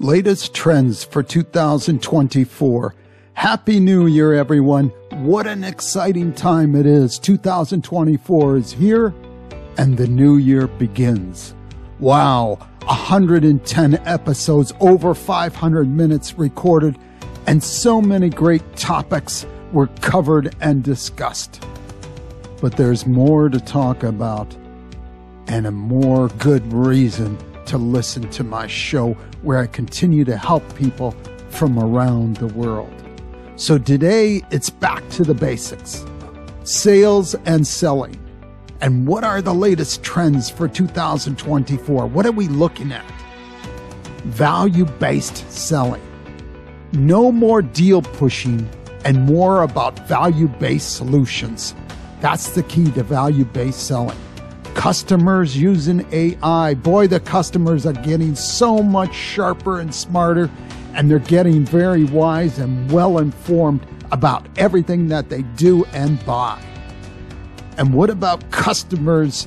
latest trends for 2024. Happy New Year, everyone. What an exciting time it is. 2024 is here and the new year begins. Wow, 110 episodes, over 500 minutes recorded, and so many great topics were covered and discussed. But there's more to talk about and a more good reason to listen to my show where I continue to help people from around the world. So today it's back to the basics sales and selling. And what are the latest trends for 2024? What are we looking at? Value based selling. No more deal pushing and more about value based solutions. That's the key to value based selling customers using AI. Boy, the customers are getting so much sharper and smarter, and they're getting very wise and well informed about everything that they do and buy. And what about customers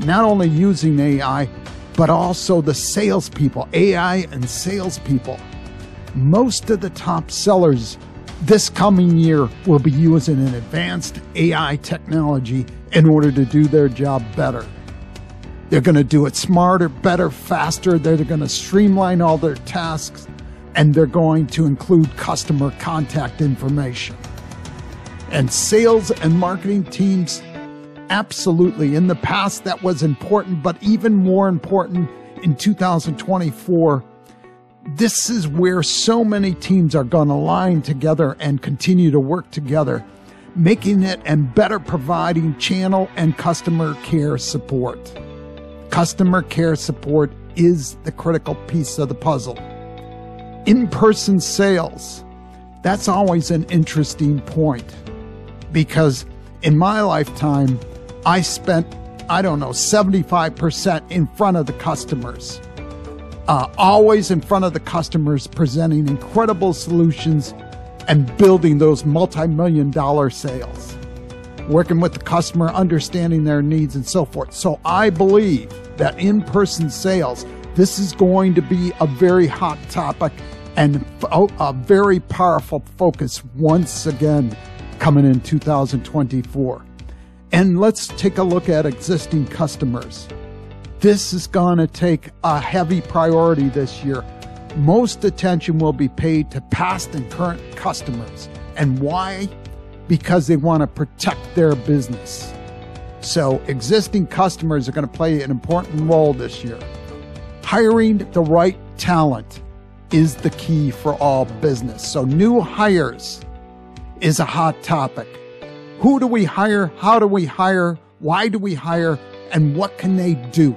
not only using AI, but also the salespeople, AI and salespeople? Most of the top sellers this coming year will be using an advanced AI technology in order to do their job better. They're going to do it smarter, better, faster. They're going to streamline all their tasks and they're going to include customer contact information. And sales and marketing teams, absolutely. In the past, that was important, but even more important in 2024 this is where so many teams are going to line together and continue to work together, making it and better providing channel and customer care support. Customer care support is the critical piece of the puzzle. In person sales, that's always an interesting point because in my lifetime, I spent, I don't know, 75% in front of the customers uh, always in front of the customers, presenting incredible solutions and building those multi million dollar sales, working with the customer, understanding their needs, and so forth. So I believe that in person sales, this is going to be a very hot topic and a very powerful focus once again coming in 2024. And let's take a look at existing customers. This is going to take a heavy priority this year. Most attention will be paid to past and current customers. And why? Because they want to protect their business. So, existing customers are going to play an important role this year. Hiring the right talent is the key for all business. So, new hires is a hot topic. Who do we hire? How do we hire? Why do we hire? And what can they do?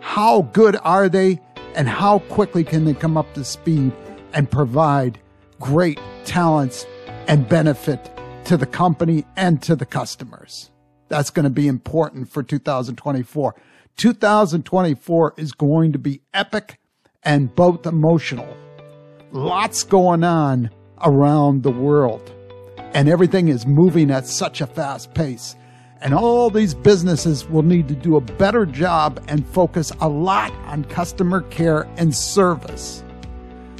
how good are they and how quickly can they come up to speed and provide great talents and benefit to the company and to the customers. That's going to be important for 2024. 2024 is going to be epic and both emotional. Lots going on around the world and everything is moving at such a fast pace. And all these businesses will need to do a better job and focus a lot on customer care and service.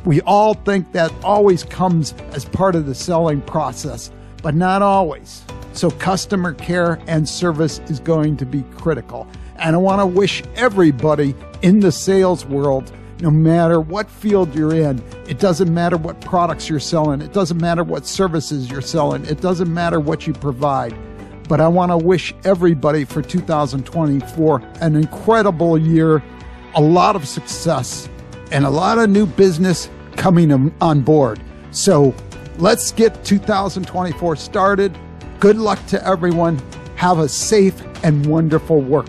We all think that always comes as part of the selling process, but not always. So, customer care and service is going to be critical. And I want to wish everybody in the sales world, no matter what field you're in, it doesn't matter what products you're selling, it doesn't matter what services you're selling, it doesn't matter what you provide but I want to wish everybody for 2024 an incredible year, a lot of success, and a lot of new business coming on board. So let's get 2024 started. Good luck to everyone. Have a safe and wonderful work